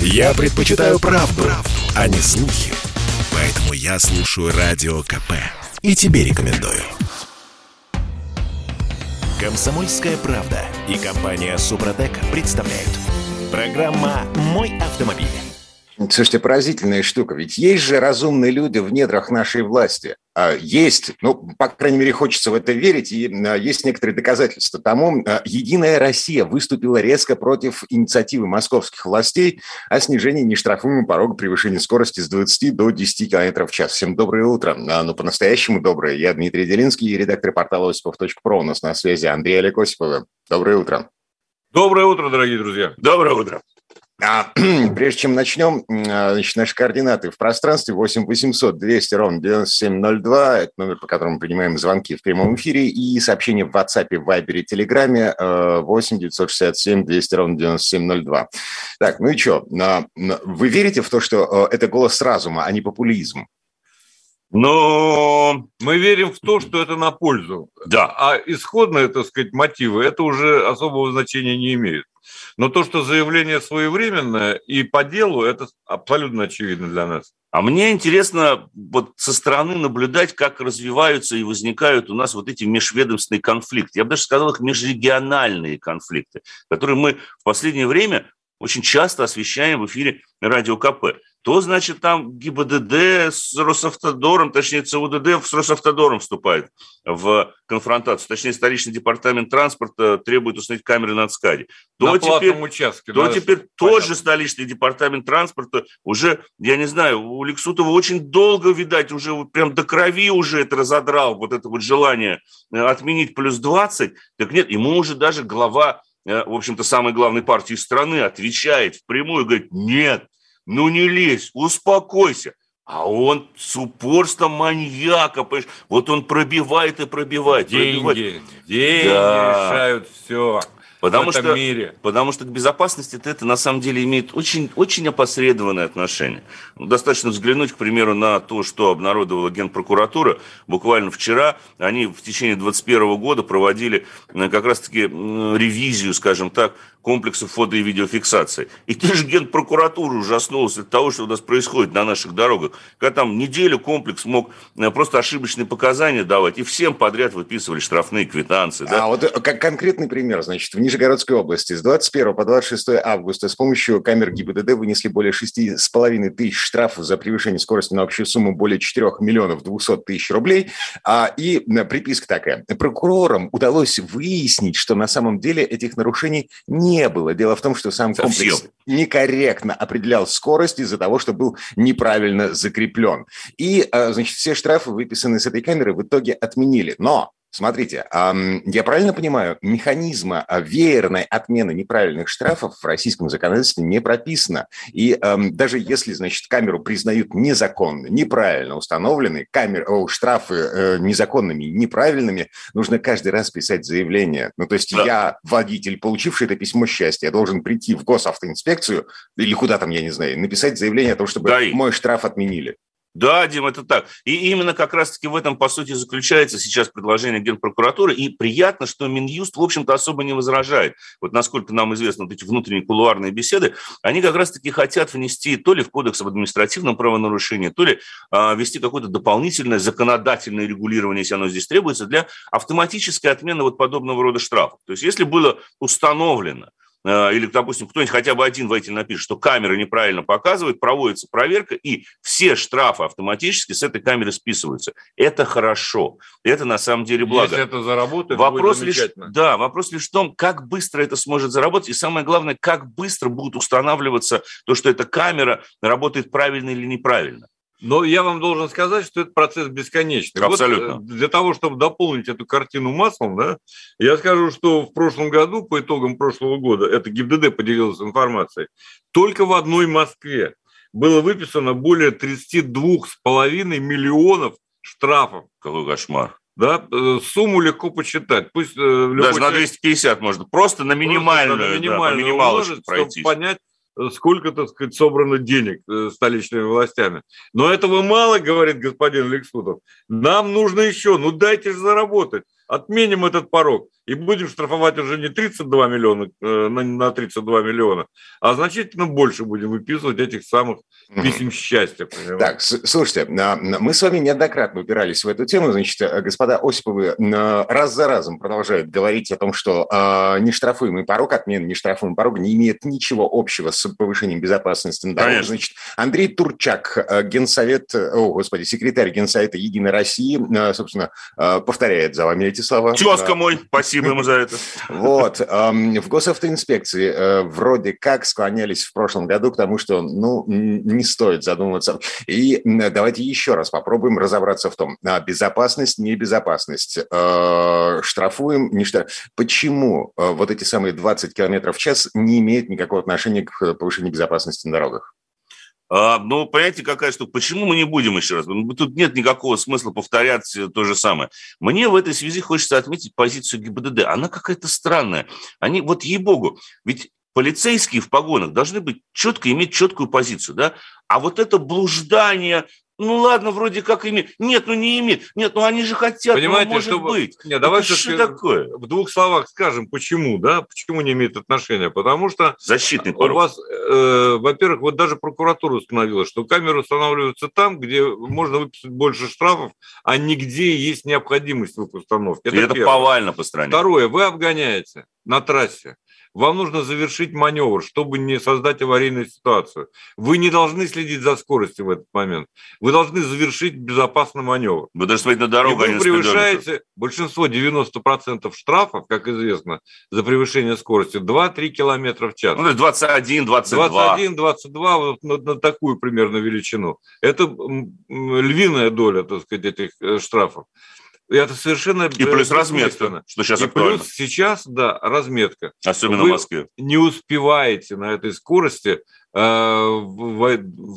Я предпочитаю правду, правду, а не слухи. Поэтому я слушаю Радио КП. И тебе рекомендую. Комсомольская правда и компания Супротек представляют. Программа «Мой автомобиль». Слушайте, поразительная штука. Ведь есть же разумные люди в недрах нашей власти. А, есть, ну, по крайней мере, хочется в это верить, и а, есть некоторые доказательства тому. А, Единая Россия выступила резко против инициативы московских властей о снижении нештрафуемого порога превышения скорости с 20 до 10 км в час. Всем доброе утро. Ну, по-настоящему доброе. Я Дмитрий Делинский, редактор портала осипов.про. У нас на связи Андрей Олег Осипов. Доброе утро. Доброе утро, дорогие друзья. Доброе утро. А, прежде чем начнем, а, значит, наши координаты в пространстве 8 800 200 ровно 9702, это номер, по которому принимаем звонки в прямом эфире, и сообщения в WhatsApp, Viber и Telegram 8 967 200 ровно 9702. Так, ну и что, вы верите в то, что это голос разума, а не популизм? Но мы верим в то, что это на пользу. Да. А исходные, так сказать, мотивы, это уже особого значения не имеет. Но то, что заявление своевременное и по делу, это абсолютно очевидно для нас. А мне интересно вот со стороны наблюдать, как развиваются и возникают у нас вот эти межведомственные конфликты. Я бы даже сказал, их межрегиональные конфликты, которые мы в последнее время очень часто освещаем в эфире Радио КП то, значит, там ГИБДД с Росавтодором, точнее, ЦУДД с Росавтодором вступает в конфронтацию. Точнее, столичный департамент транспорта требует установить камеры на ЦКАДе. То на теперь, участке. То теперь тоже столичный департамент транспорта уже, я не знаю, у Лексутова очень долго, видать, уже прям до крови уже это разодрал, вот это вот желание э, отменить плюс 20. Так нет, ему уже даже глава в общем-то, самой главной партии страны отвечает впрямую, говорит, нет, ну не лезь, успокойся. А он с упорством маньяка, понимаешь? Вот он пробивает и пробивает. Деньги, пробивает. деньги да. решают все. Потому что, мире. потому что к безопасности это на самом деле имеет очень, очень опосредованное отношение. Ну, достаточно взглянуть, к примеру, на то, что обнародовала Генпрокуратура. Буквально вчера они в течение 2021 года проводили э, как раз-таки ревизию, скажем так, комплексов фото- и видеофиксации. И ты же Генпрокуратура ужаснулась от того, что у нас происходит на наших дорогах. Когда там неделю комплекс мог э, просто ошибочные показания давать, и всем подряд выписывали штрафные квитанции. Да? А вот э, как конкретный пример, значит, в Нижегородской области с 21 по 26 августа с помощью камер ГИБДД вынесли более 6,5 тысяч штрафов за превышение скорости на общую сумму более 4 миллионов 200 тысяч рублей. А, и э, приписка такая. Прокурорам удалось выяснить, что на самом деле этих нарушений не не было. Дело в том, что сам Совсем. комплекс некорректно определял скорость из-за того, что был неправильно закреплен. И, а, значит, все штрафы, выписанные с этой камеры, в итоге отменили. Но Смотрите, я правильно понимаю, механизма веерной отмены неправильных штрафов в российском законодательстве не прописано. И даже если, значит, камеру признают незаконно, неправильно установленной, камер, о, штрафы э, незаконными, неправильными, нужно каждый раз писать заявление. Ну, то есть да. я, водитель, получивший это письмо счастья, я должен прийти в госавтоинспекцию или куда там, я не знаю, написать заявление о том, чтобы да, мой штраф отменили. Да, Дим, это так. И именно как раз-таки в этом, по сути, заключается сейчас предложение Генпрокуратуры. И приятно, что Минюст, в общем-то, особо не возражает. Вот насколько нам известно, вот эти внутренние кулуарные беседы, они как раз-таки хотят внести то ли в Кодекс об административном правонарушении, то ли а, какое-то дополнительное законодательное регулирование, если оно здесь требуется, для автоматической отмены вот подобного рода штрафов. То есть если было установлено, или, допустим, кто-нибудь хотя бы один водитель напишет, что камера неправильно показывает, проводится проверка, и все штрафы автоматически с этой камеры списываются. Это хорошо. Это на самом деле благо. Если это заработает, вопрос будет лишь, Да, вопрос лишь в том, как быстро это сможет заработать, и самое главное, как быстро будет устанавливаться то, что эта камера работает правильно или неправильно. Но я вам должен сказать, что это процесс бесконечный. Абсолютно. Вот для того, чтобы дополнить эту картину маслом, да, я скажу, что в прошлом году, по итогам прошлого года, это ГИБДД поделилась информацией, только в одной Москве было выписано более 32,5 миллионов штрафов. Какой кошмар. Да, э, сумму легко посчитать. Пусть э, Даже на 250 можно. Просто на минимальную, просто на минимальную да, умножить, чтобы понять, сколько, так сказать, собрано денег э, столичными властями. Но этого мало, говорит господин Лексутов. Нам нужно еще, ну дайте же заработать. Отменим этот порог. И будем штрафовать уже не 32 миллиона э, на 32 миллиона, а значительно больше будем выписывать этих самых писем счастья. Понимаете? Так, слушайте, а, мы с вами неоднократно упирались в эту тему. Значит, э, господа Осиповы раз за разом продолжают говорить о том, что э, нештрафуемый порог, отмена нештрафуемого порога не имеет ничего общего с повышением безопасности на дороге. Значит, Андрей Турчак, э, генсовет, о, господи, секретарь Генсовета Единой России, собственно, повторяет за вами эти слова. Тезка мой, спасибо ему за это. Вот. В госавтоинспекции вроде как склонялись в прошлом году к тому, что, ну, не стоит задумываться. И давайте еще раз попробуем разобраться в том, а, безопасность, небезопасность, э, штрафуем, не штрафуем. Почему э, вот эти самые 20 километров в час не имеют никакого отношения к повышению безопасности на дорогах? А, ну, понимаете, какая штука? Почему мы не будем еще раз? Ну, тут нет никакого смысла повторять то же самое. Мне в этой связи хочется отметить позицию ГИБДД. Она какая-то странная. Они, вот ей-богу, ведь полицейские в погонах должны быть четко иметь четкую позицию, да? А вот это блуждание, ну ладно, вроде как имеет. Нет, ну не имеет. Нет, ну они же хотят, ну, Понимаете, ну, может чтобы... быть. Нет, давай это что такое? В двух словах скажем, почему, да? Почему не имеет отношения? Потому что защитный порог. у вас, э, во-первых, вот даже прокуратура установила, что камеры устанавливаются там, где можно выписать больше штрафов, а нигде есть необходимость в их установке. Это, это повально по стране. Второе, вы обгоняете на трассе вам нужно завершить маневр, чтобы не создать аварийную ситуацию. Вы не должны следить за скоростью в этот момент. Вы должны завершить безопасный маневр. Вы должны смотреть на дорогу, И вы а превышаете большинство, 90% штрафов, как известно, за превышение скорости 2-3 километра в час. Ну, 21, 22. 21, 22, вот на, на такую примерно величину. Это львиная доля, так сказать, этих э, штрафов. Это совершенно... И плюс разметка, что сейчас и актуально. плюс сейчас, да, разметка. Особенно Вы в Москве. не успеваете на этой скорости э,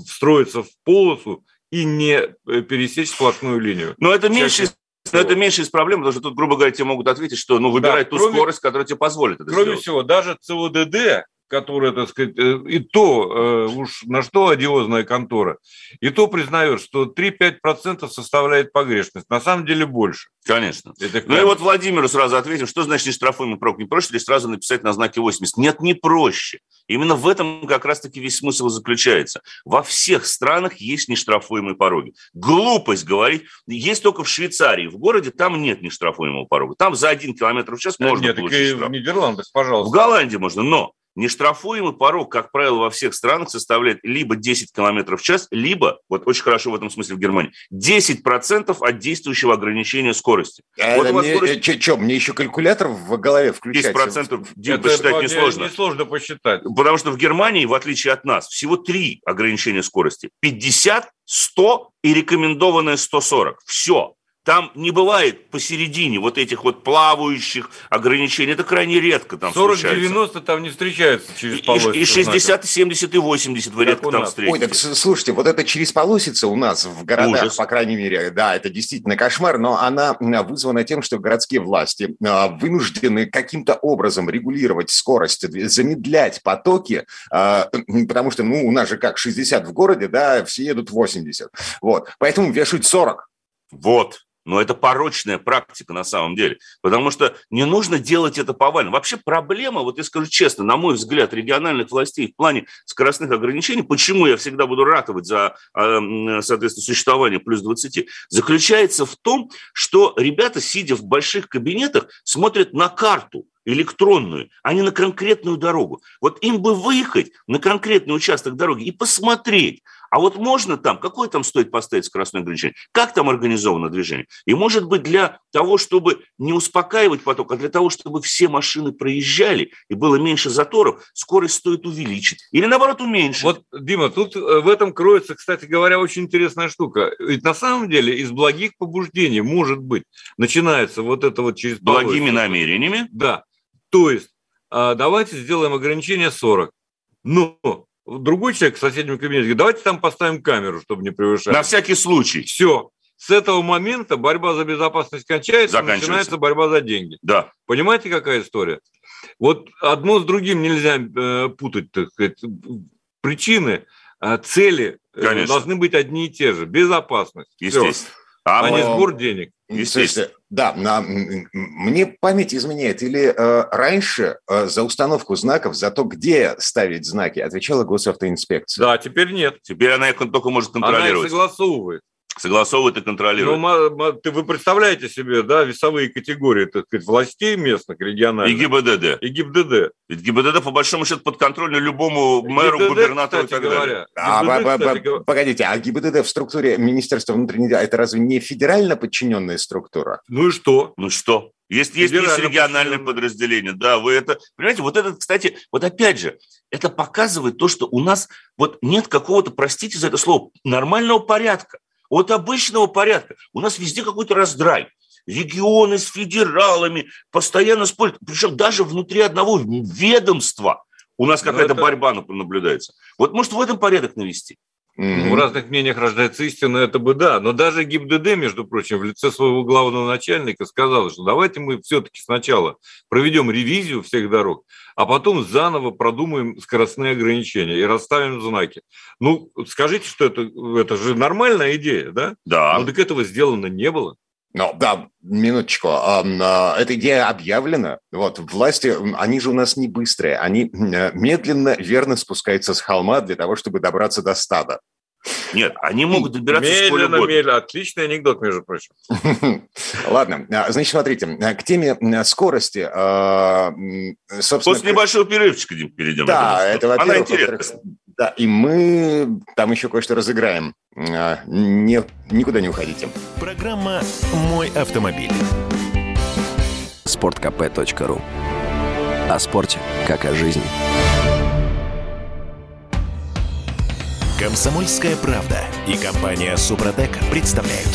встроиться в полосу и не э, пересечь сплошную линию. Но это меньше но это меньше из проблем, потому что тут, грубо говоря, тебе могут ответить, что ну, выбирай да, ту кроме, скорость, которая тебе позволит это Кроме сделать. всего, даже ЦОДД, которая, так сказать, э, и то, э, уж на что одиозная контора, и то признает, что 3-5% составляет погрешность. На самом деле больше. Конечно. Это ну и вот Владимиру сразу ответим, что значит нештрафуемый прок? Не проще ли сразу написать на знаке 80? Нет, не проще. Именно в этом как раз-таки весь смысл заключается. Во всех странах есть нештрафуемые пороги. Глупость говорить. Есть только в Швейцарии. В городе там нет нештрафуемого порога. Там за один километр в час можно нет, получить штраф. в Нидерландах, пожалуйста. В Голландии можно, но Нештрафуемый порог, как правило, во всех странах составляет либо 10 км в час, либо, вот очень хорошо в этом смысле в Германии, 10% от действующего ограничения скорости. А вот мне, скорость... Че, че, мне еще калькулятор в голове включается? 10% Дим, посчитать несложно. Несложно посчитать. Потому что в Германии, в отличие от нас, всего три ограничения скорости. 50, 100 и рекомендованное 140. Все. Там не бывает посередине вот этих вот плавающих ограничений. Это крайне редко там 40-90 там не встречаются через полосицу. И, и 60, и 70, и 80 вы редко там встретите. Ой, так слушайте, вот это через полосица у нас в городах, Ужас. по крайней мере, да, это действительно кошмар, но она вызвана тем, что городские власти а, вынуждены каким-то образом регулировать скорость, замедлять потоки, а, потому что, ну, у нас же как, 60 в городе, да, все едут 80. Вот, поэтому вешают 40. Вот, но это порочная практика на самом деле, потому что не нужно делать это повально. Вообще проблема, вот я скажу честно, на мой взгляд, региональных властей в плане скоростных ограничений, почему я всегда буду ратовать за, а, соответственно, существование плюс 20, заключается в том, что ребята, сидя в больших кабинетах, смотрят на карту, электронную, а не на конкретную дорогу. Вот им бы выехать на конкретный участок дороги и посмотреть, а вот можно там, какой там стоит поставить скоростное ограничение, как там организовано движение. И может быть для того, чтобы не успокаивать поток, а для того, чтобы все машины проезжали и было меньше заторов, скорость стоит увеличить. Или наоборот уменьшить. Вот, Дима, тут э, в этом кроется, кстати говоря, очень интересная штука. Ведь на самом деле из благих побуждений, может быть, начинается вот это вот через... Благими намерениями? Да. То есть а, давайте сделаем ограничение 40. Но другой человек в соседнем кабинете говорит, давайте там поставим камеру, чтобы не превышать. На всякий случай. Все. С этого момента борьба за безопасность кончается, начинается борьба за деньги. Да. Понимаете, какая история? Вот одно с другим нельзя э, путать, так сказать. Причины, э, цели э, должны быть одни и те же. Безопасность. Естественно. Все. А, а не сбор денег. Естественно. Да, на, мне память изменяет. Или э, раньше э, за установку знаков, за то, где ставить знаки, отвечала госавтоинспекция. Да, теперь нет. Теперь она их только может контролировать. Она их согласовывает согласовывает и контролирует. Ну, ты, вы представляете себе, да, весовые категории, так сказать, властей местных, региональных. И ГИБДД. И ГИБДД. Ведь ГИБДД, по большому счету, подконтрольно любому мэру, ГИБДД, губернатору кстати и так говоря, А, ГИБДД, кстати, Погодите, а ГИБДД в структуре Министерства внутренних дел, это разве не федерально подчиненная структура? Ну и что? Ну что? Есть, есть, есть региональное подразделение, да, вы это, понимаете, вот это, кстати, вот опять же, это показывает то, что у нас вот нет какого-то, простите за это слово, нормального порядка от обычного порядка. У нас везде какой-то раздрай. Регионы с федералами постоянно спорят. Причем даже внутри одного ведомства у нас ну, какая-то это... борьба наблюдается. Вот может в этом порядок навести? Mm-hmm. В разных мнениях рождается истина, это бы да. Но даже ГИБДД, между прочим, в лице своего главного начальника сказал, что давайте мы все-таки сначала проведем ревизию всех дорог, а потом заново продумаем скоростные ограничения и расставим знаки. Ну, скажите, что это, это же нормальная идея, да? Да. Но так этого сделано не было. Ну, да, минуточку. А, эта идея объявлена. Вот, власти, они же у нас не быстрые. Они э, медленно, верно спускаются с холма для того, чтобы добраться до стада. Нет, они могут добираться медленно, медленно. Отличный анекдот, между прочим. Ладно, а, значит, смотрите, а, к теме скорости. Собственно, После небольшого перерывчика перейдем. Да, это, во-первых. Она интересная. Да, и мы там еще кое-что разыграем. Не, никуда не уходите. Программа «Мой автомобиль». Спорткп.ру О спорте, как о жизни. Комсомольская правда и компания «Супротек» представляют.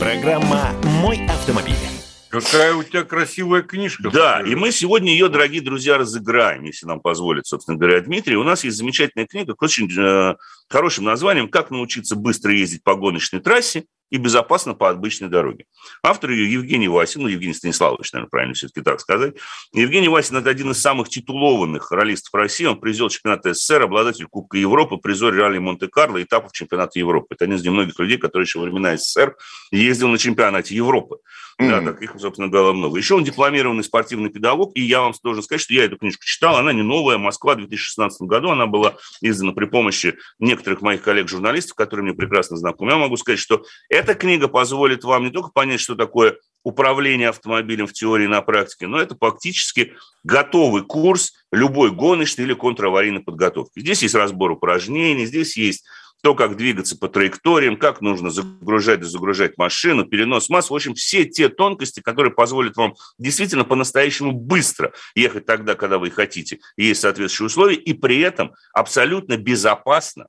Программа «Мой автомобиль». Какая у тебя красивая книжка. Да, и мы сегодня ее, дорогие друзья, разыграем, если нам позволит, собственно говоря, Дмитрий. У нас есть замечательная книга с очень э, хорошим названием «Как научиться быстро ездить по гоночной трассе и безопасно по обычной дороге. Автор ее Евгений Васин, ну, Евгений Станиславович, наверное, правильно все-таки так сказать. Евгений Васин – это один из самых титулованных ролистов России. Он призер чемпионата СССР, обладатель Кубка Европы, призер ралли Монте-Карло, этапов чемпионата Европы. Это один из немногих людей, который еще во времена СССР ездил на чемпионате Европы. Mm-hmm. Да, таких, собственно говоря, много. Еще он дипломированный спортивный педагог, и я вам должен сказать, что я эту книжку читал, она не новая, Москва, в 2016 году, она была издана при помощи некоторых моих коллег-журналистов, которые мне прекрасно знакомы. Я могу сказать, что эта книга позволит вам не только понять, что такое управление автомобилем в теории на практике, но это фактически готовый курс любой гоночной или контраварийной подготовки. Здесь есть разбор упражнений, здесь есть то, как двигаться по траекториям, как нужно загружать и загружать машину, перенос масс. В общем, все те тонкости, которые позволят вам действительно по-настоящему быстро ехать тогда, когда вы хотите, есть соответствующие условия, и при этом абсолютно безопасно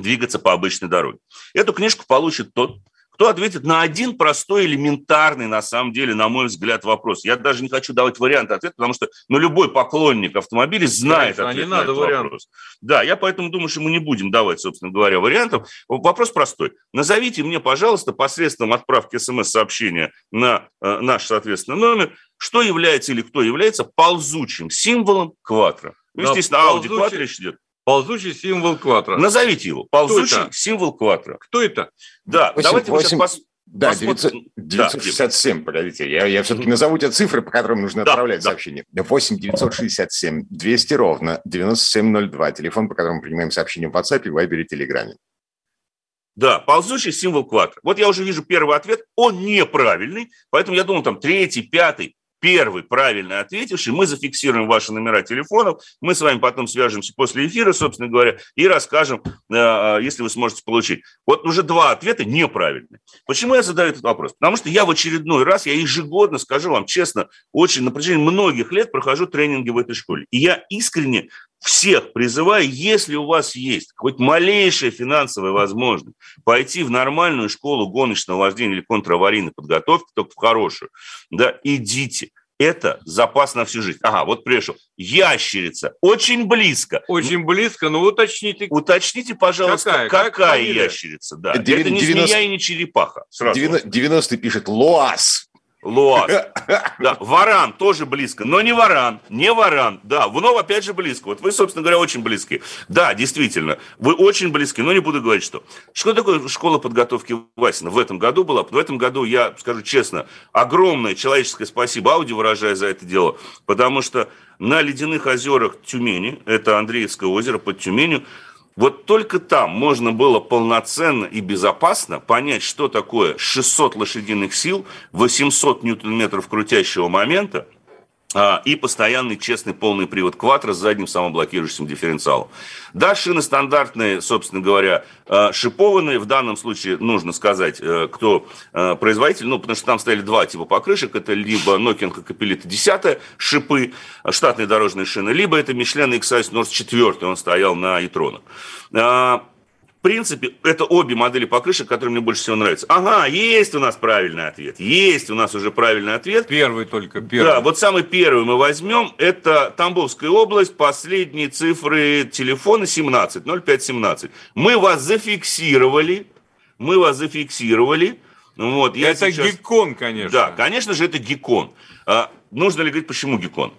двигаться по обычной дороге. Эту книжку получит тот, кто ответит на один простой, элементарный, на самом деле, на мой взгляд, вопрос. Я даже не хочу давать варианты ответа, потому что ну, любой поклонник автомобилей знает Конечно, ответ не на надо этот вариант. вопрос. Да, я поэтому думаю, что мы не будем давать, собственно говоря, вариантов. Вопрос простой. Назовите мне, пожалуйста, посредством отправки смс-сообщения на э, наш, соответственно, номер, что является или кто является ползучим символом квадра. Ну, естественно, Audi ползучий... речь идет. Ползучий символ квадра. Назовите его. Ползучий символ квадра. Кто это? Да, 8, давайте 8, мы сейчас да, 900, 967, да. погодите, я, я все-таки назову те цифры, по которым нужно да, отправлять да. сообщение. 8 967 200 ровно 9702, телефон, по которому принимаем сообщения в WhatsApp, Viber и Telegram. Да, ползучий символ квадра. Вот я уже вижу первый ответ, он неправильный, поэтому я думал, там третий, пятый, первый правильно ответивший, мы зафиксируем ваши номера телефонов, мы с вами потом свяжемся после эфира, собственно говоря, и расскажем, э, э, если вы сможете получить. Вот уже два ответа неправильные. Почему я задаю этот вопрос? Потому что я в очередной раз, я ежегодно, скажу вам честно, очень на протяжении многих лет прохожу тренинги в этой школе. И я искренне всех призываю, если у вас есть хоть малейшая финансовая возможность пойти в нормальную школу гоночного вождения или контраварийной подготовки, только в хорошую, да, идите. Это запас на всю жизнь. Ага, вот пришел. Ящерица. Очень близко. Очень близко, но уточните. Уточните, пожалуйста, какая, какая как ящерица. Да. 90... Это не змея и не черепаха. Сразу 90 пишет Луас. Луаз. Да, Варан тоже близко, но не Варан, не Варан. Да, Внов опять же близко. Вот вы, собственно говоря, очень близки. Да, действительно, вы очень близки, но не буду говорить, что. Что такое школа подготовки Васина? В этом году была. В этом году, я скажу честно, огромное человеческое спасибо Ауди выражаю за это дело, потому что на ледяных озерах Тюмени, это Андреевское озеро под Тюменью, вот только там можно было полноценно и безопасно понять, что такое 600 лошадиных сил, 800 ньютон-метров крутящего момента – и постоянный честный полный привод квадро с задним самоблокирующим дифференциалом. Да, шины стандартные, собственно говоря, а, шипованные. В данном случае нужно сказать, э, кто э, производитель, ну, потому что там стояли два типа покрышек. Это либо Nokia Capelita 10 шипы, штатные дорожные шины, либо это Michelin XIS North 4, он стоял на Итронах. В принципе, это обе модели покрышек, которые мне больше всего нравятся. Ага, есть у нас правильный ответ. Есть у нас уже правильный ответ. Первый только, первый. Да, вот самый первый мы возьмем. Это Тамбовская область, последние цифры телефона 17, 0517. Мы вас зафиксировали. Мы вас зафиксировали. Вот, я это сейчас... геккон, конечно. Да, конечно же, это геккон. А, нужно ли говорить, почему геккон?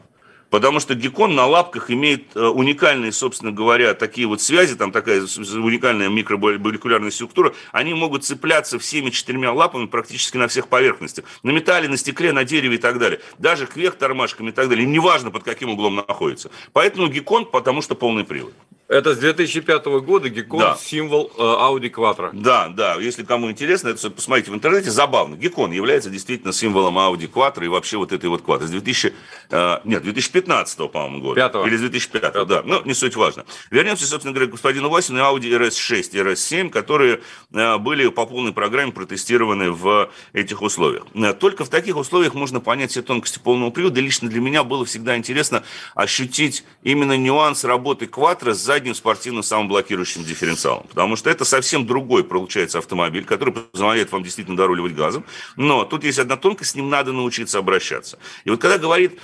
Потому что геккон на лапках имеет э, уникальные, собственно говоря, такие вот связи, там такая уникальная микроболекулярная структура, они могут цепляться всеми четырьмя лапами практически на всех поверхностях. На металле, на стекле, на дереве и так далее. Даже кверх тормашками и так далее. неважно, под каким углом находится. Поэтому геккон, потому что полный привод. Это с 2005 года Геккон да. символ э, Audi Quattro. Да, да. Если кому интересно, это посмотрите в интернете. Забавно. Геккон является действительно символом Audi Quattro и вообще вот этой вот Quattro. С 2000, э, нет, 2015, по-моему, года. 5 Или с 2005, 5 да. Ну, не суть важно. Вернемся, собственно говоря, к господину Васину и Audi RS6 и RS7, которые э, были по полной программе протестированы в этих условиях. Э, только в таких условиях можно понять все тонкости полного привода. Лично для меня было всегда интересно ощутить именно нюанс работы Quattro сзади задним спортивным самоблокирующим дифференциалом. Потому что это совсем другой, получается, автомобиль, который позволяет вам действительно доруливать газом. Но тут есть одна тонкость, с ним надо научиться обращаться. И вот когда говорит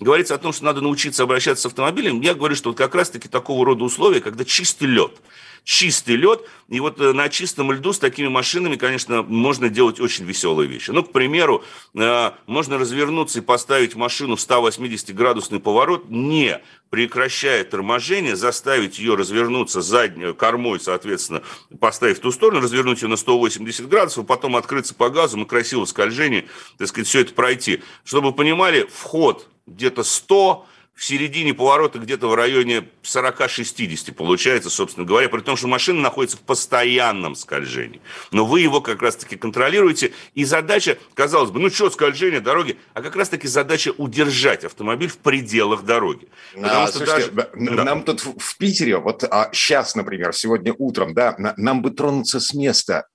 говорится о том, что надо научиться обращаться с автомобилем, я говорю, что вот как раз-таки такого рода условия, когда чистый лед – чистый лед. И вот э, на чистом льду с такими машинами, конечно, можно делать очень веселые вещи. Ну, к примеру, э, можно развернуться и поставить машину в 180-градусный поворот, не прекращая торможение, заставить ее развернуться задней кормой, соответственно, поставив в ту сторону, развернуть ее на 180 градусов, потом открыться по газу и красиво скольжение, так сказать, все это пройти. Чтобы вы понимали, вход где-то 100 в середине поворота где-то в районе 40-60 получается, собственно говоря, при том, что машина находится в постоянном скольжении. Но вы его как раз-таки контролируете, и задача, казалось бы, ну что, скольжение дороги, а как раз-таки задача удержать автомобиль в пределах дороги. Потому а, что слушайте, даже... нам тут в Питере, вот а, сейчас, например, сегодня утром, да, нам бы тронуться с места.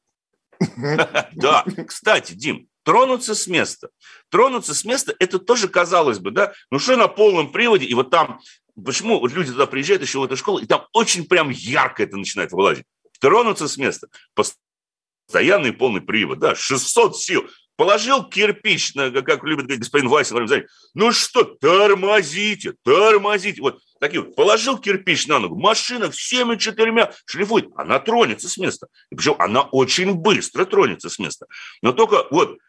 Да, кстати, Дим, тронуться с места. Тронуться с места, это тоже казалось бы, да, ну что на полном приводе, и вот там, почему люди туда приезжают еще в эту школу, и там очень прям ярко это начинает вылазить. Тронуться с места, постоянный полный привод, да, 600 сил, Положил кирпич, как любит говорить господин Васин, ну что, тормозите, тормозите. Вот такие вот. Положил кирпич на ногу, машина всеми четырьмя шлифует, она тронется с места. И причем она очень быстро тронется с места. Но только вот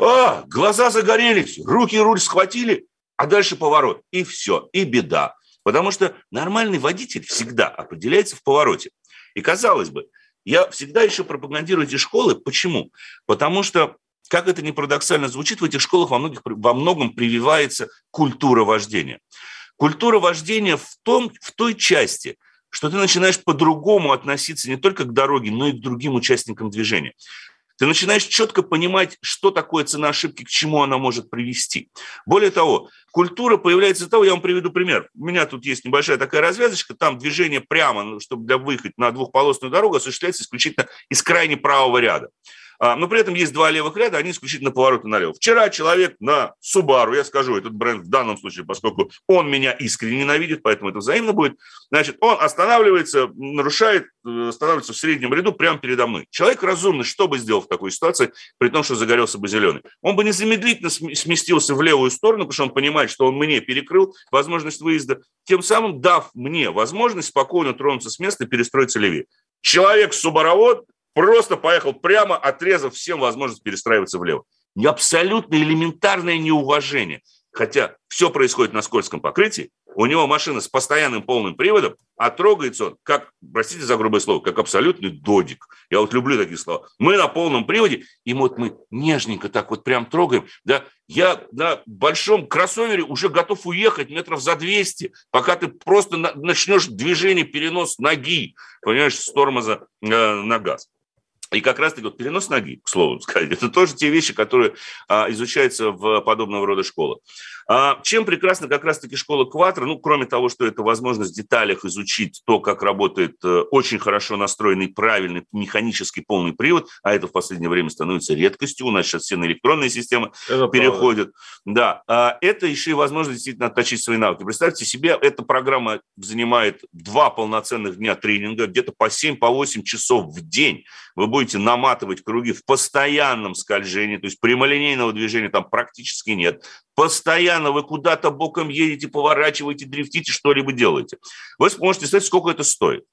а, глаза загорелись, руки руль схватили, а дальше поворот. И все, и беда. Потому что нормальный водитель всегда определяется в повороте. И казалось бы, я всегда еще пропагандирую эти школы. Почему? Потому что, как это ни парадоксально звучит, в этих школах во, многих, во многом прививается культура вождения. Культура вождения в, том, в той части, что ты начинаешь по-другому относиться не только к дороге, но и к другим участникам движения ты начинаешь четко понимать, что такое цена ошибки, к чему она может привести. Более того, культура появляется из того, я вам приведу пример. У меня тут есть небольшая такая развязочка, там движение прямо, ну, чтобы для выхода на двухполосную дорогу осуществляется исключительно из крайне правого ряда. А, но при этом есть два левых ряда, они исключительно повороты налево. Вчера человек на Subaru, я скажу этот бренд в данном случае, поскольку он меня искренне ненавидит, поэтому это взаимно будет, значит, он останавливается, нарушает, э, останавливается в среднем ряду прямо передо мной. Человек разумный, что бы сделал в такой ситуации, при том, что загорелся бы зеленый? Он бы незамедлительно сместился в левую сторону, потому что он понимает, что он мне перекрыл возможность выезда, тем самым дав мне возможность спокойно тронуться с места и перестроиться левее. Человек субаровод просто поехал прямо, отрезав всем возможность перестраиваться влево. абсолютно элементарное неуважение. Хотя все происходит на скользком покрытии, у него машина с постоянным полным приводом, а трогается он, как, простите за грубое слово, как абсолютный додик. Я вот люблю такие слова. Мы на полном приводе, и вот мы нежненько так вот прям трогаем. Да, я на большом кроссовере уже готов уехать метров за 200, пока ты просто начнешь движение, перенос ноги, понимаешь, с тормоза э, на газ. И как раз-таки вот перенос ноги, к слову сказать, это тоже те вещи, которые а, изучаются в подобного рода школах. А, чем прекрасна как раз-таки школа Кватро? Ну, кроме того, что это возможность в деталях изучить то, как работает э, очень хорошо настроенный, правильный, механический полный привод, а это в последнее время становится редкостью. У нас сейчас все на электронные системы это переходят. Правда. Да, а это еще и возможность действительно отточить свои навыки. Представьте себе, эта программа занимает два полноценных дня тренинга, где-то по 7-8 по часов в день. Вы будете наматывать круги в постоянном скольжении, то есть прямолинейного движения там практически нет. Постоянно вы куда-то боком едете, поворачиваете, дрифтите, что-либо делаете. Вы сможете сказать, сколько это стоит.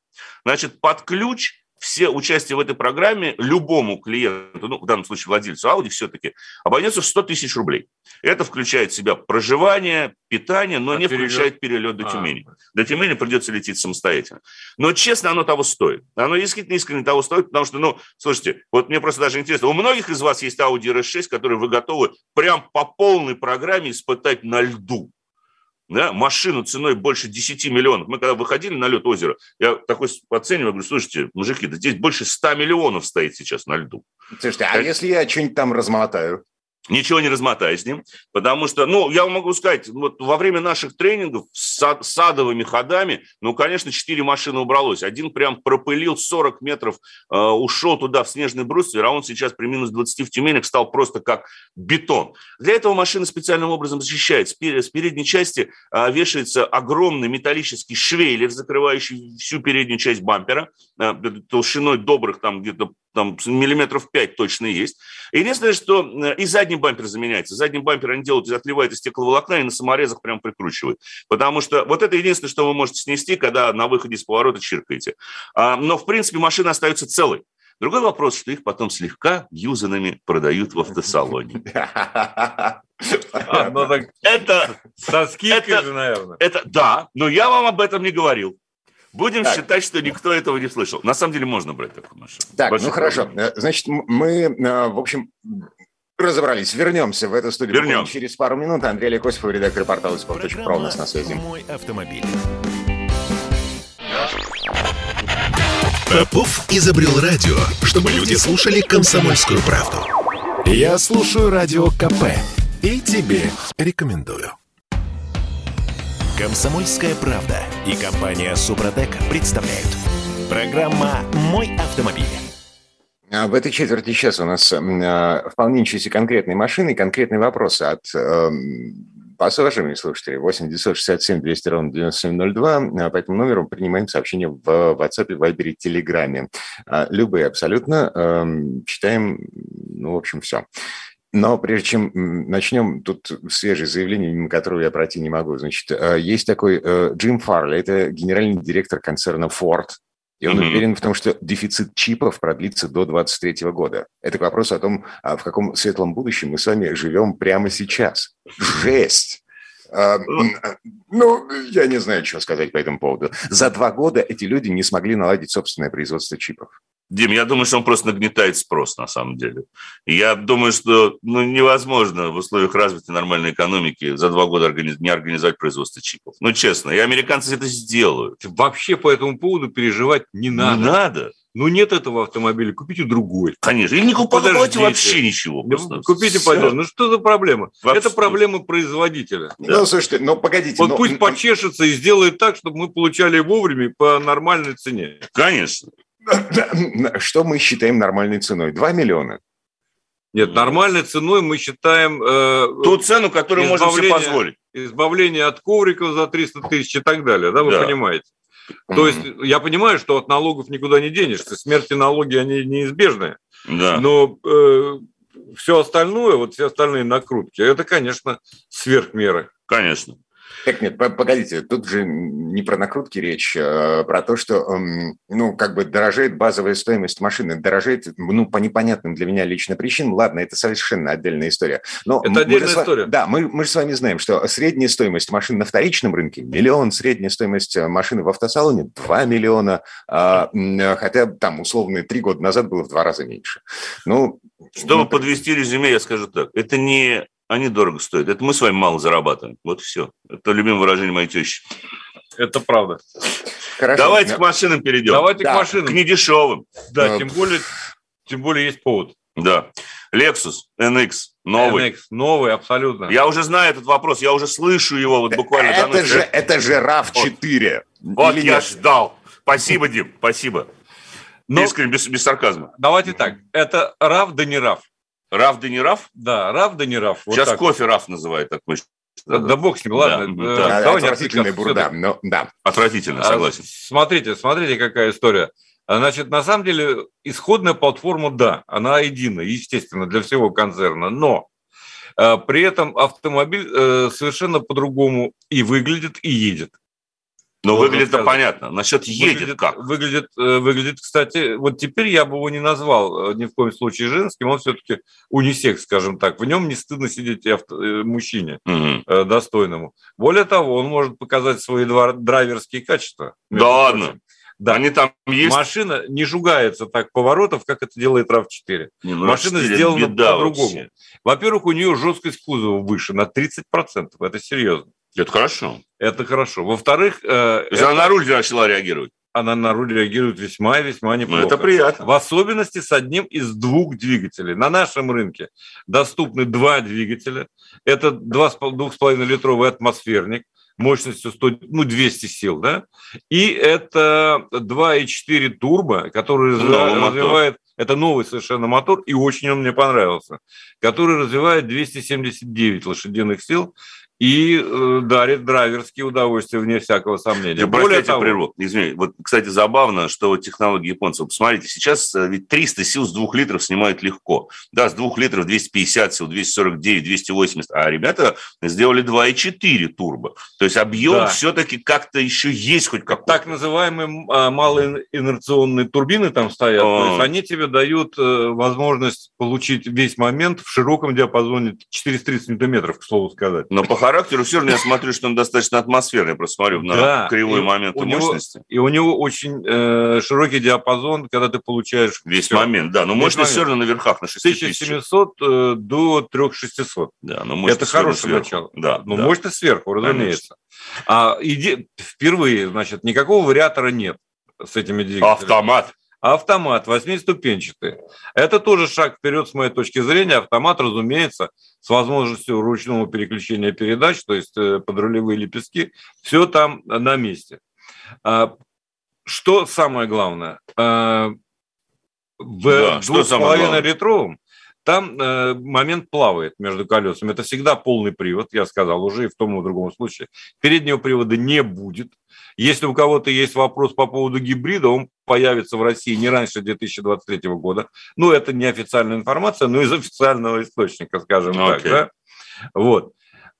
Значит, под ключ все участие в этой программе любому клиенту, ну, в данном случае владельцу Audi, все-таки обойдется в 100 тысяч рублей. Это включает в себя проживание, питание, но а не перелет? включает перелет до а. Тюмени. До Тюмени придется лететь самостоятельно. Но, честно, оно того стоит. Оно действительно искренне того стоит, потому что, ну, слушайте, вот мне просто даже интересно, у многих из вас есть Audi RS6, которые вы готовы прям по полной программе испытать на льду да, машину ценой больше 10 миллионов. Мы когда выходили на лед озера, я такой оцениваю, говорю, слушайте, мужики, да здесь больше 100 миллионов стоит сейчас на льду. Слушайте, а если я что-нибудь там размотаю? Ничего не размотай с ним, потому что, ну, я могу сказать, вот во время наших тренингов с садовыми ходами, ну, конечно, четыре машины убралось. Один прям пропылил 40 метров, э, ушел туда в снежный бруствер, а он сейчас при минус 20 в Тюменях стал просто как бетон. Для этого машина специальным образом защищает. С передней части э, вешается огромный металлический швейлер, закрывающий всю переднюю часть бампера, э, толщиной добрых там где-то там миллиметров 5 точно есть. Единственное, что э, и задний бампер заменяется. Задний бампер они делают, отливают из стекловолокна и на саморезах прям прикручивают. Потому что вот это единственное, что вы можете снести, когда на выходе с поворота чиркаете. А, но, в принципе, машина остается целой. Другой вопрос, что их потом слегка юзанными продают в автосалоне. А, ну это со скидкой же, наверное. Это да, но я вам об этом не говорил. Будем так. считать, что никто этого не слышал. На самом деле можно брать такую машину. Так, Большой ну хорошо. Проблем. Э, значит, мы, э, в общем, разобрались. Вернемся в эту студию Вернем. через пару минут. Андрей Лекосипов, редактор портала «Спорт.про» у нас на связи. «Мой автомобиль». Попов изобрел радио, чтобы люди слушали комсомольскую правду. Я слушаю радио КП и тебе рекомендую. Комсомольская правда и компания Супротек представляют. Программа «Мой автомобиль». А в этой четверти часа у нас э, вполне ничего конкретные машины и конкретные вопросы от э, пассажирами слушателей 8 967 200 ровно 9702. По этому номеру принимаем сообщения в WhatsApp, Viber и Telegram. Любые абсолютно. Э, читаем, ну, в общем, все. Но прежде чем начнем, тут свежее заявление, мимо которого я пройти не могу. Значит, э, есть такой э, Джим Фарли, это генеральный директор концерна Ford, и он mm-hmm. уверен в том, что дефицит чипов продлится до 2023 года. Это к вопросу о том, а в каком светлом будущем мы с вами живем прямо сейчас. Жесть! А, ну, я не знаю, что сказать по этому поводу. За два года эти люди не смогли наладить собственное производство чипов. Дим, я думаю, что он просто нагнетает спрос на самом деле. Я думаю, что ну, невозможно в условиях развитой нормальной экономики за два года организ... не организовать производство чипов. Ну, честно, и американцы это сделают. Вообще по этому поводу переживать не надо. Не надо. Ну, нет этого автомобиля, купите другой. Конечно. Или не покупайте вообще ничего. Просто. Купите, пойдем. Ну, что за проблема? Вообще. Это проблема производителя. Ну, слушайте, ну, погодите. Вот но... пусть почешется и сделает так, чтобы мы получали вовремя по нормальной цене. Конечно. Что мы считаем нормальной ценой? 2 миллиона. Нет, нормальной ценой мы считаем... Э, Ту цену, которую можно себе позволить. Избавление от ковриков за 300 тысяч и так далее, да, вы да. понимаете? То есть я понимаю, что от налогов никуда не денешься, смерти налоги, они неизбежны. Да. Но э, все остальное, вот все остальные накрутки, это, конечно, сверх меры. Конечно. Так нет, погодите, тут же не про накрутки речь, а про то, что, эм, ну, как бы дорожает базовая стоимость машины, дорожает, ну, по непонятным для меня лично причинам. Ладно, это совершенно отдельная история. Но это отдельная вами, история. Да, мы, мы же с вами знаем, что средняя стоимость машин на вторичном рынке – миллион, средняя стоимость э, машины в автосалоне – 2 миллиона, а, хотя там условно три года назад было в два раза меньше. Ну, Чтобы ну, подвести резюме, я скажу так. Это не они дорого стоят. Это мы с вами мало зарабатываем. Вот и все. Это любимое выражение моей тещи. Это правда. Хорошо. Давайте к машинам перейдем. Давайте да. к машинам. К недешевым. Да, а... тем более, тем более есть повод. Да. Lexus NX новый. NX новый, абсолютно. Я уже знаю этот вопрос, я уже слышу его вот буквально. Это же, это же RAV4. Вот, вот я нет? ждал. Спасибо, Дим, спасибо. Но... Искренне, без, без сарказма. Давайте так, это RAV да не RAV. Раф да не Раф? Да, Раф да не Раф. Вот Сейчас так. кофе Раф называют, так мы да, да бог с ним, ладно. Да, э, да, давай отвратительная бурда, но да. Отвратительно, согласен. А, смотрите, смотрите, какая история. Значит, на самом деле, исходная платформа, да, она единая, естественно, для всего концерна, но э, при этом автомобиль э, совершенно по-другому и выглядит, и едет. Но выглядит это понятно. Насчет едет выглядит, как? Выглядит, э, выглядит, кстати, вот теперь я бы его не назвал э, ни в коем случае женским, он все-таки унисекс, скажем так. В нем не стыдно сидеть авто, э, мужчине угу. достойному. Более того, он может показать свои драйверские качества. Да ладно? Да. Они там есть. Машина не жугается так поворотов, как это делает RAV4. Не, ну, Машина сделана по-другому. Во-первых, у нее жесткость кузова выше на 30%. Это серьезно. Это хорошо. Это хорошо. Во-вторых... Э, То есть это... она на руль начала реагировать? Она на руль реагирует весьма весьма ну, неплохо. Ну, это приятно. В особенности с одним из двух двигателей. На нашем рынке доступны два двигателя. Это 2,5-литровый атмосферник мощностью 100, ну, 200 сил, да, и это 2,4 турбо, который Новый развивает, мотор. это новый совершенно мотор, и очень он мне понравился, который развивает 279 лошадиных сил и э, дарит драйверские удовольствия, вне всякого сомнения. Я Более того, прерву. Извини, вот, кстати, забавно, что технологии японцев. Посмотрите, сейчас э, ведь 300 сил с 2 литров снимают легко. Да, с 2 литров 250 сил, 249, 280. А ребята сделали 2,4 турбо. То есть объем да. все-таки как-то еще есть хоть какой-то. Так называемые а, малоинерционные турбины там стоят. А... То есть они тебе дают э, возможность получить весь момент в широком диапазоне 430 ньютон-метров, к слову сказать. Но по характеру все равно я смотрю, что он достаточно атмосферный. Я просто смотрю на да, кривой момент мощности. Него, и у него очень э, широкий диапазон, когда ты получаешь... Весь все. момент, да. Но Весь мощность момент. все равно на верхах, на 6700 э, до 3600. Да, но мощность Это хорошее сверху. начало. Да, но да. мощность сверху, разумеется. Конечно. А иде... впервые, значит, никакого вариатора нет с этими двигателями. Автомат автомат восьмиступенчатый. Это тоже шаг вперед с моей точки зрения. Автомат, разумеется, с возможностью ручного переключения передач, то есть э, подрулевые лепестки, все там на месте. А, что самое главное? А, в да, двух с половиной литровом там э, момент плавает между колесами. Это всегда полный привод, я сказал уже и в том и в другом случае. Переднего привода не будет. Если у кого-то есть вопрос по поводу гибрида, он появится в России не раньше 2023 года. Ну, это не официальная информация, но из официального источника, скажем okay. так. Да? Вот.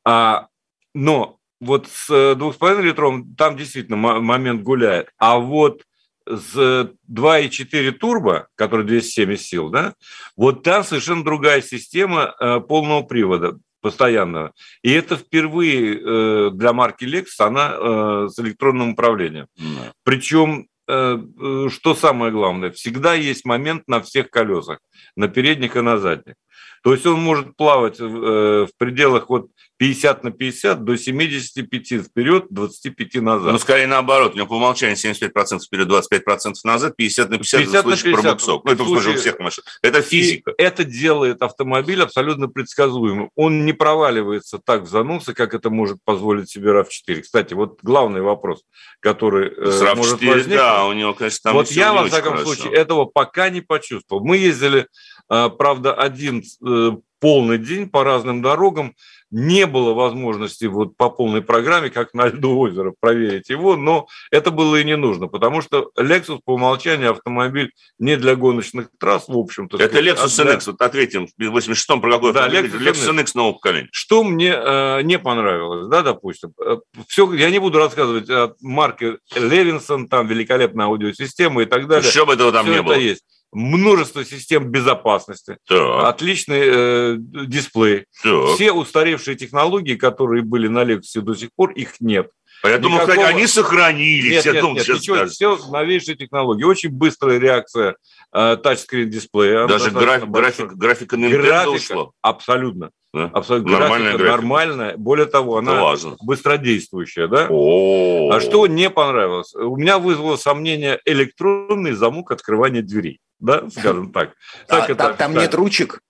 А, но вот с 2,5 литром там действительно момент гуляет. А вот с 2,4 турбо, который 270 сил, да, вот там совершенно другая система э, полного привода постоянного. И это впервые э, для марки Lexus, она э, с электронным управлением. Mm. Причем, э, что самое главное, всегда есть момент на всех колесах, на передних и на задних. То есть он может плавать в пределах вот 50 на 50 до 75 вперед, 25 назад. Ну, скорее наоборот. У него по умолчанию 75% вперед, 25% назад, 50 на 50, 50 в случае пробуксов. Ну, это в случае у всех машин. Это физика. И это делает автомобиль абсолютно предсказуемым. Он не проваливается так в заносы, как это может позволить себе RAV4. Кстати, вот главный вопрос, который э, С RAV4, может возникнуть. Да, у него, конечно, там Вот я, во всяком хорошо. случае, этого пока не почувствовал. Мы ездили, э, правда, один э, полный день по разным дорогам. не было возможности вот по полной программе, как на льду озера, проверить его, но это было и не нужно, потому что Lexus по умолчанию автомобиль не для гоночных трасс, в общем-то. Это Lexus а NX, вот ответим, в 86-м про какой да, Lexus, Lexus NX нового поколения. Что мне э, не понравилось, да, допустим, э, все, я не буду рассказывать о марке Левинсон, там великолепная аудиосистема и так далее. Еще бы этого там все не было. есть множество систем безопасности, так. отличный э, дисплей. Так. Все устаревшие технологии, которые были на лекции до сих пор, их нет. А я думал, Никакого... они сохранились. Нет, я нет, думал, нет, ничего, все новейшие технологии. Очень быстрая реакция э, тачскрин дисплея. Даже график, график, графика Nintendo графика, ушла. Абсолютно. Да? Абсолютно. Нормальная графика, графика. Нормальная. Более того, она важно. быстродействующая. Да? О-о-о. А что не понравилось? У меня вызвало сомнение электронный замок открывания дверей да, скажем так. так а, это, там, там нет ручек?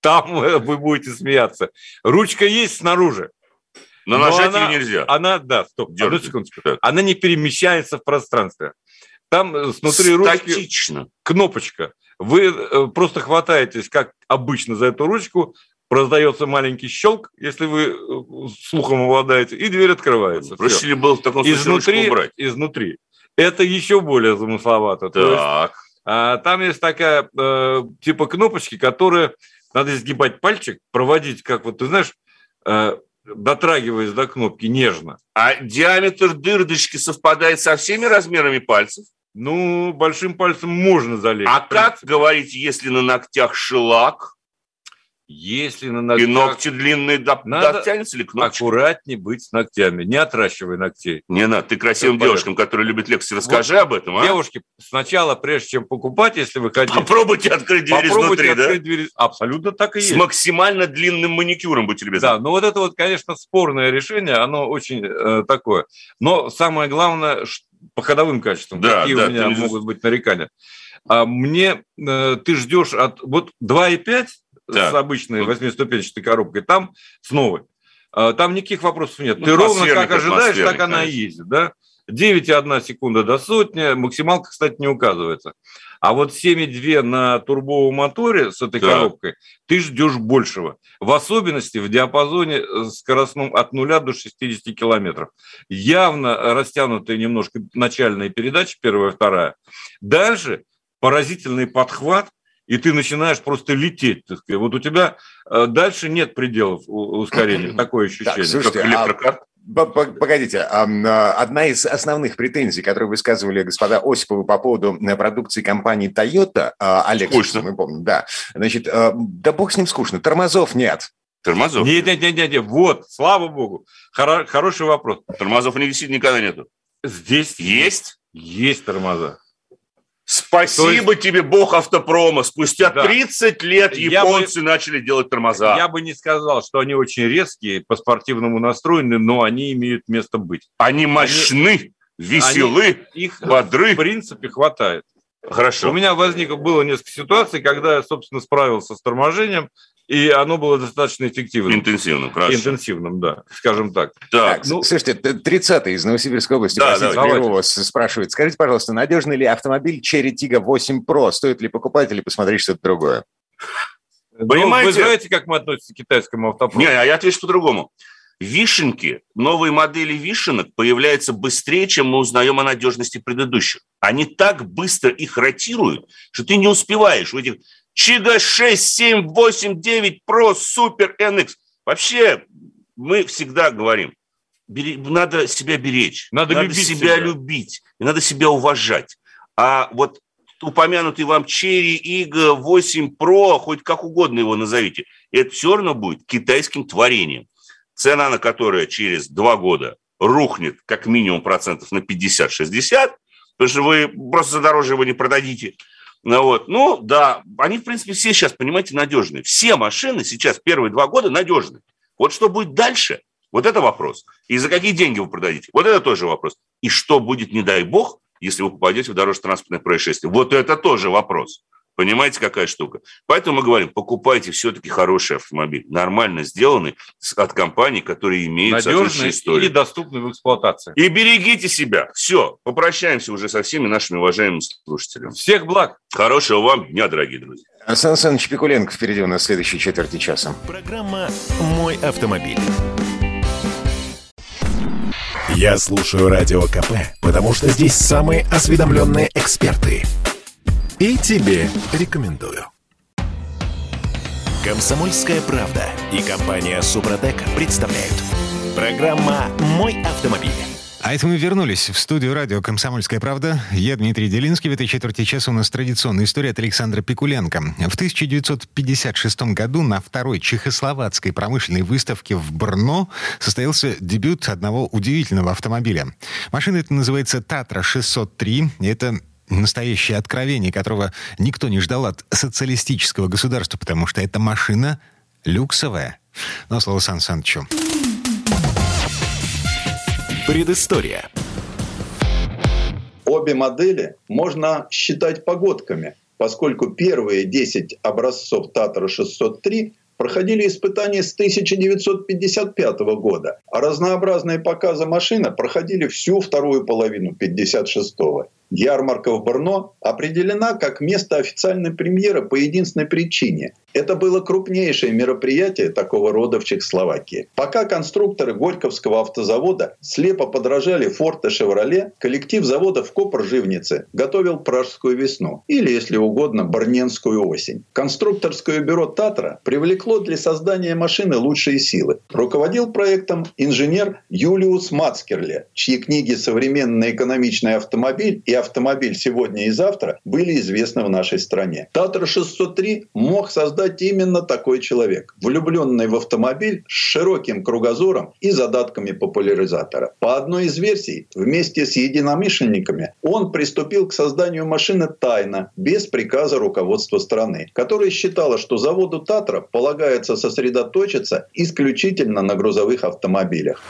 Там вы будете смеяться. Ручка есть снаружи. Но, но нажать она, ее нельзя. Она, да, стоп, Дерги. одну секундочку. Так. Она не перемещается в пространстве. Там э, внутри Статично. ручки кнопочка. Вы э, просто хватаетесь, как обычно, за эту ручку, раздается маленький щелк, если вы э, слухом обладаете, и дверь открывается. Проще ли было в таком случае изнутри, убрать? Изнутри. Это еще более замысловато. Так. То есть, а, там есть такая э, типа кнопочки, которые надо изгибать пальчик, проводить, как вот ты знаешь, э, дотрагиваясь до кнопки нежно. А диаметр дырочки совпадает со всеми размерами пальцев? Ну, большим пальцем можно залезть. А как говорить, если на ногтях шелак? Если на ногтях... И ногти длинные до... Надо дотянется ли кнопочка? аккуратнее быть с ногтями, не отращивай ногтей. Не надо, ты красивым Все девушкам, понятно. которые любят лекции, расскажи вот, об этом. А? Девушки, сначала, прежде чем покупать, если вы хотите... Попробуйте открыть дверь попробуйте изнутри, открыть да? Дверь... Абсолютно так и есть. С максимально длинным маникюром, будьте любезны. Да, ну вот это вот, конечно, спорное решение, оно очень э, такое. Но самое главное, по ходовым качествам, да, какие да, у меня могут быть нарекания. А мне э, ты ждешь от... Вот 2,5 так. с обычной восьмиступенчатой коробкой, там с новой. А, там никаких вопросов нет. Ну, Ты ровно как ожидаешь, так конечно. она и ездит. Да? 9,1 секунда до сотни. Максималка, кстати, не указывается. А вот 7,2 на турбовом моторе с этой да. коробкой ты ждешь большего. В особенности в диапазоне э, скоростном от 0 до 60 километров. Явно растянутые немножко начальные передачи, первая, вторая. Дальше поразительный подхват – и ты начинаешь просто лететь. Так сказать. Вот у тебя э, дальше нет пределов ускорения, такое ощущение. Так, слушайте, как электрокар. А... Погодите, а, одна из основных претензий, которые высказывали господа Осиповы по поводу э, продукции компании Toyota, а, Алекс, мы помним, да, значит, э, да бог с ним скучно, тормозов нет. Тормозов? Нет, нет, нет, нет, нет. вот, слава богу, Хоро- хороший вопрос. Тормозов не висит никогда нету. Здесь есть? Есть тормоза. Спасибо есть... тебе, бог автопрома. Спустя да. 30 лет японцы бы... начали делать тормоза. Я бы не сказал, что они очень резкие, по-спортивному настроены, но они имеют место быть. Они мощны, они... веселы, они... их бодры. В принципе, хватает. Хорошо. У меня возникло было несколько ситуаций, когда я, собственно, справился с торможением, и оно было достаточно эффективным. Интенсивным, хорошо. Интенсивным, да, скажем так. Так, так ну, слушайте, 30-й из Новосибирской области, да, да, спрашивает, скажите, пожалуйста, надежный ли автомобиль Cherry Tiggo 8 Pro? Стоит ли покупать или посмотреть что-то другое? Понимаете? Ну, вы знаете, как мы относимся к китайскому автопрому? Не, а я отвечу по-другому. Вишенки, новые модели вишенок появляются быстрее, чем мы узнаем о надежности предыдущих. Они так быстро их ротируют, что ты не успеваешь у этих Чига 6, 7, 8, 9 Pro, Super NX. Вообще, мы всегда говорим, бери, надо себя беречь, надо, надо себя, себя любить, и надо себя уважать. А вот упомянутый вам Cherry Iga 8 Pro, хоть как угодно его назовите, это все равно будет китайским творением, цена на которое через два года рухнет как минимум процентов на 50-60, потому что вы просто за дороже его не продадите – ну, вот. ну, да, они, в принципе, все сейчас, понимаете, надежные. Все машины сейчас первые два года надежные. Вот что будет дальше, вот это вопрос. И за какие деньги вы продадите? Вот это тоже вопрос. И что будет, не дай бог, если вы попадете в дорожно-транспортное происшествие? Вот это тоже вопрос. Понимаете, какая штука? Поэтому мы говорим, покупайте все-таки хороший автомобиль, нормально сделанный, от компании, которые имеют Надежный историю. и доступный в эксплуатации. И берегите себя. Все, попрощаемся уже со всеми нашими уважаемыми слушателями. Всех благ. Хорошего вам дня, дорогие друзья. Сан Саныч Пикуленко впереди у нас следующей четверти часа. Программа «Мой автомобиль». Я слушаю Радио КП, потому что здесь самые осведомленные эксперты – и тебе рекомендую. Комсомольская правда и компания Супротек представляют. Программа «Мой автомобиль». А это мы вернулись в студию радио «Комсомольская правда». Я Дмитрий Делинский. В этой четверти часа у нас традиционная история от Александра Пикуленко. В 1956 году на второй чехословацкой промышленной выставке в Брно состоялся дебют одного удивительного автомобиля. Машина эта называется «Татра-603». Это настоящее откровение, которого никто не ждал от социалистического государства, потому что эта машина люксовая. Но слово Сан Санычу. Предыстория. Обе модели можно считать погодками, поскольку первые 10 образцов Татра 603 проходили испытания с 1955 года, а разнообразные показы машины проходили всю вторую половину 1956 года. Ярмарка в Брно определена как место официальной премьеры по единственной причине. Это было крупнейшее мероприятие такого рода в Чехословакии. Пока конструкторы Горьковского автозавода слепо подражали Форд и Шевроле, коллектив завода в Копрживнице готовил Пражскую весну, или, если угодно, Барненскую осень. Конструкторское бюро «Татра» привлекло для создания машины лучшие силы. Руководил проектом инженер Юлиус Мацкерле, чьи книги «Современный экономичный автомобиль» и автомобиль сегодня и завтра были известны в нашей стране. Татра 603 мог создать именно такой человек, влюбленный в автомобиль с широким кругозором и задатками популяризатора. По одной из версий, вместе с единомышленниками он приступил к созданию машины тайно, без приказа руководства страны, которое считало, что заводу Татра полагается сосредоточиться исключительно на грузовых автомобилях.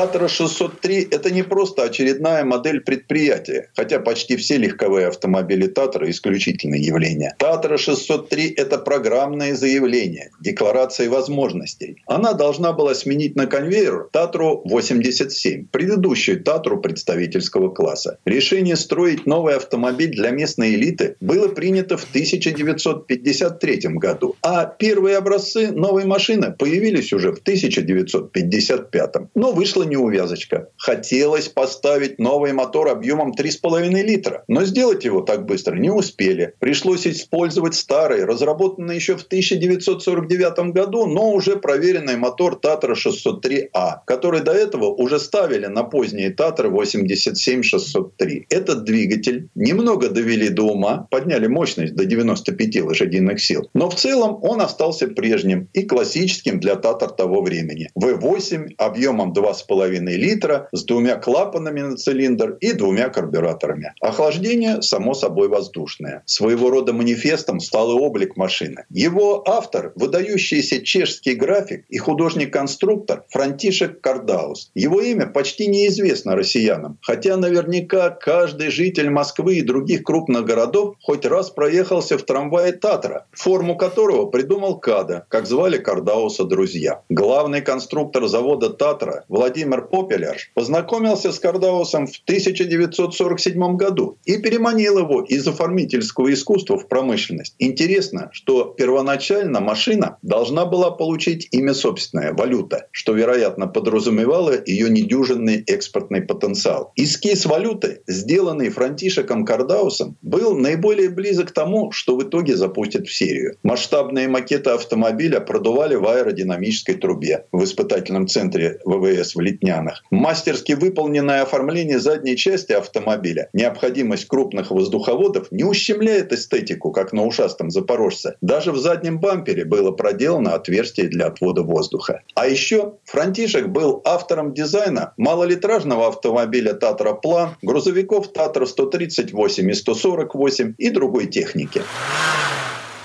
Татра 603 – это не просто очередная модель предприятия, хотя почти все легковые автомобили Татра – исключительное явление. Татра 603 – это программное заявление, декларация возможностей. Она должна была сменить на конвейер Татру 87, предыдущую Татру представительского класса. Решение строить новый автомобиль для местной элиты было принято в 1953 году, а первые образцы новой машины появились уже в 1955. Но вышло неувязочка. Хотелось поставить новый мотор объемом 3,5 литра, но сделать его так быстро не успели. Пришлось использовать старый, разработанный еще в 1949 году, но уже проверенный мотор Татра 603А, который до этого уже ставили на поздние Татры 87-603. Этот двигатель немного довели до ума, подняли мощность до 95 лошадиных сил, но в целом он остался прежним и классическим для Татар того времени. V8 объемом 2,5 2,5 литра с двумя клапанами на цилиндр и двумя карбюраторами. Охлаждение, само собой, воздушное. Своего рода манифестом стал и облик машины. Его автор – выдающийся чешский график и художник-конструктор Франтишек Кардаус. Его имя почти неизвестно россиянам, хотя наверняка каждый житель Москвы и других крупных городов хоть раз проехался в трамвае Татра, форму которого придумал Када, как звали Кардауса друзья. Главный конструктор завода Татра Владимир Владимир Попеляр познакомился с Кардаусом в 1947 году и переманил его из оформительского искусства в промышленность. Интересно, что первоначально машина должна была получить имя собственное – валюта, что, вероятно, подразумевало ее недюжинный экспортный потенциал. Эскиз валюты, сделанный Франтишеком Кардаусом, был наиболее близок к тому, что в итоге запустят в серию. Масштабные макеты автомобиля продували в аэродинамической трубе в испытательном центре ВВС в Литнянах. Мастерски выполненное оформление задней части автомобиля, необходимость крупных воздуховодов не ущемляет эстетику, как на ушастом Запорожце. Даже в заднем бампере было проделано отверстие для отвода воздуха. А еще Франтишек был автором дизайна малолитражного автомобиля Татра План, грузовиков Татра 138 и 148 и другой техники.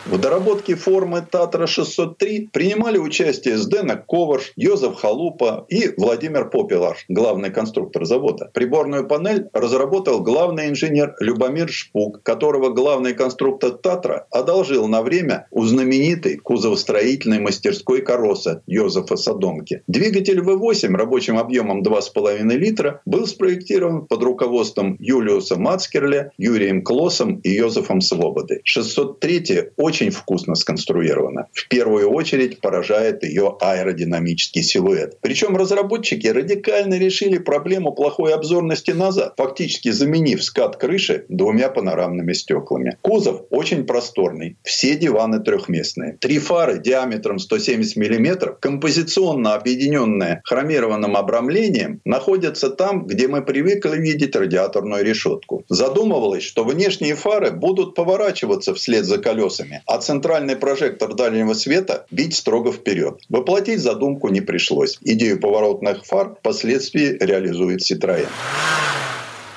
В доработке формы Татра-603 принимали участие Сденок Коварш, Йозеф Халупа и Владимир Попелаш, главный конструктор завода. Приборную панель разработал главный инженер Любомир Шпук, которого главный конструктор Татра одолжил на время у знаменитой кузовостроительной мастерской Короса Йозефа Садомки. Двигатель V8 рабочим объемом 2,5 литра был спроектирован под руководством Юлиуса Мацкерля, Юрием Клоссом и Йозефом Свободы. 603 очень вкусно сконструирована. В первую очередь поражает ее аэродинамический силуэт. Причем разработчики радикально решили проблему плохой обзорности назад, фактически заменив скат крыши двумя панорамными стеклами. Кузов очень просторный, все диваны трехместные. Три фары диаметром 170 мм, композиционно объединенные хромированным обрамлением, находятся там, где мы привыкли видеть радиаторную решетку. Задумывалось, что внешние фары будут поворачиваться вслед за колесами, а центральный прожектор дальнего света бить строго вперед. Воплотить задумку не пришлось. Идею поворотных фар впоследствии реализует Citroën.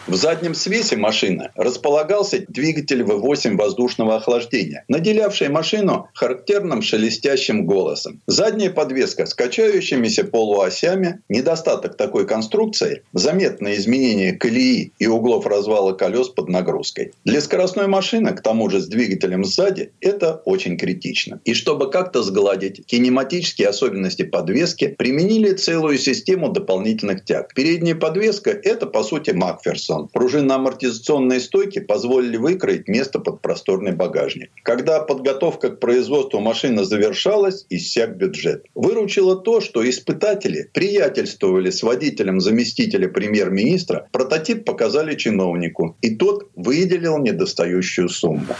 В заднем свесе машины располагался двигатель V8 воздушного охлаждения, наделявший машину характерным шелестящим голосом. Задняя подвеска с качающимися полуосями, недостаток такой конструкции, заметное изменение колеи и углов развала колес под нагрузкой. Для скоростной машины, к тому же с двигателем сзади, это очень критично. И чтобы как-то сгладить кинематические особенности подвески, применили целую систему дополнительных тяг. Передняя подвеска – это, по сути, Макферсон Amazon. Пружинно-амортизационные стойки позволили выкроить место под просторный багажник. Когда подготовка к производству машины завершалась, иссяк бюджет. Выручило то, что испытатели приятельствовали с водителем заместителя премьер-министра, прототип показали чиновнику, и тот выделил недостающую сумму.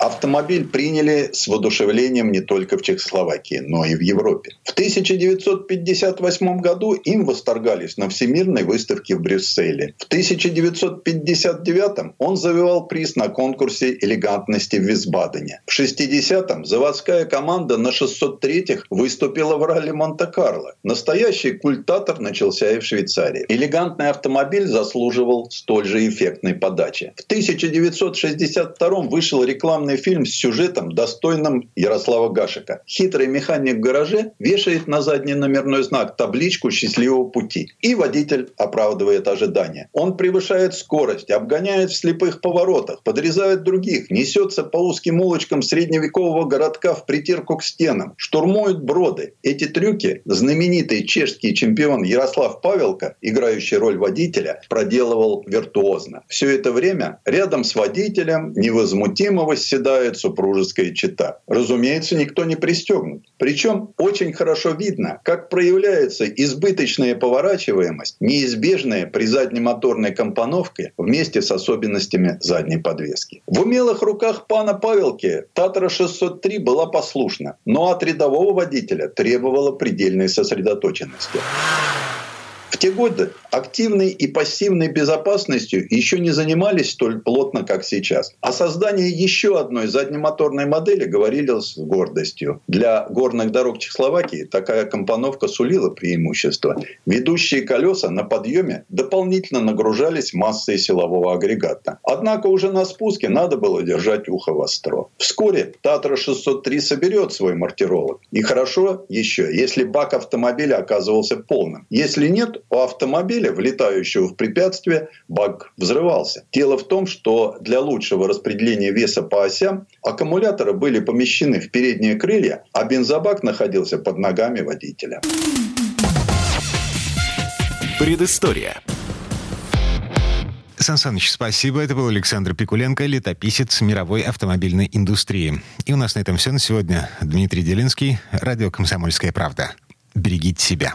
Автомобиль приняли с воодушевлением не только в Чехословакии, но и в Европе. В 1958 году им восторгались на Всемирной выставке в Брюсселе. В 1959 он завоевал приз на конкурсе элегантности в Висбадене. В 60-м заводская команда на 603-х выступила в ралли Монте-Карло. Настоящий культатор начался и в Швейцарии. Элегантный автомобиль заслуживал столь же эффектной подачи. В 1962 вышел рекламный документальный фильм с сюжетом, достойным Ярослава Гашика. Хитрый механик в гараже вешает на задний номерной знак табличку счастливого пути. И водитель оправдывает ожидания. Он превышает скорость, обгоняет в слепых поворотах, подрезает других, несется по узким улочкам средневекового городка в притирку к стенам, штурмует броды. Эти трюки знаменитый чешский чемпион Ярослав Павелко, играющий роль водителя, проделывал виртуозно. Все это время рядом с водителем невозмутимо восседал восседает супружеская чита. Разумеется, никто не пристегнут. Причем очень хорошо видно, как проявляется избыточная поворачиваемость, неизбежная при заднемоторной компоновке вместе с особенностями задней подвески. В умелых руках пана Павелки Татара 603 была послушна, но от рядового водителя требовала предельной сосредоточенности. В те годы активной и пассивной безопасностью еще не занимались столь плотно, как сейчас. О создании еще одной заднемоторной модели говорили с гордостью. Для горных дорог Чехословакии такая компоновка сулила преимущество. Ведущие колеса на подъеме дополнительно нагружались массой силового агрегата. Однако уже на спуске надо было держать ухо востро. Вскоре Татра 603 соберет свой мартиролог. И хорошо еще, если бак автомобиля оказывался полным. Если нет, у автомобиля, влетающего в препятствие, бак взрывался. Дело в том, что для лучшего распределения веса по осям аккумуляторы были помещены в передние крылья, а бензобак находился под ногами водителя. Предыстория. Сан Саныч, спасибо. Это был Александр Пикуленко, летописец мировой автомобильной индустрии. И у нас на этом все на сегодня. Дмитрий Делинский, радио «Комсомольская правда». Берегите себя.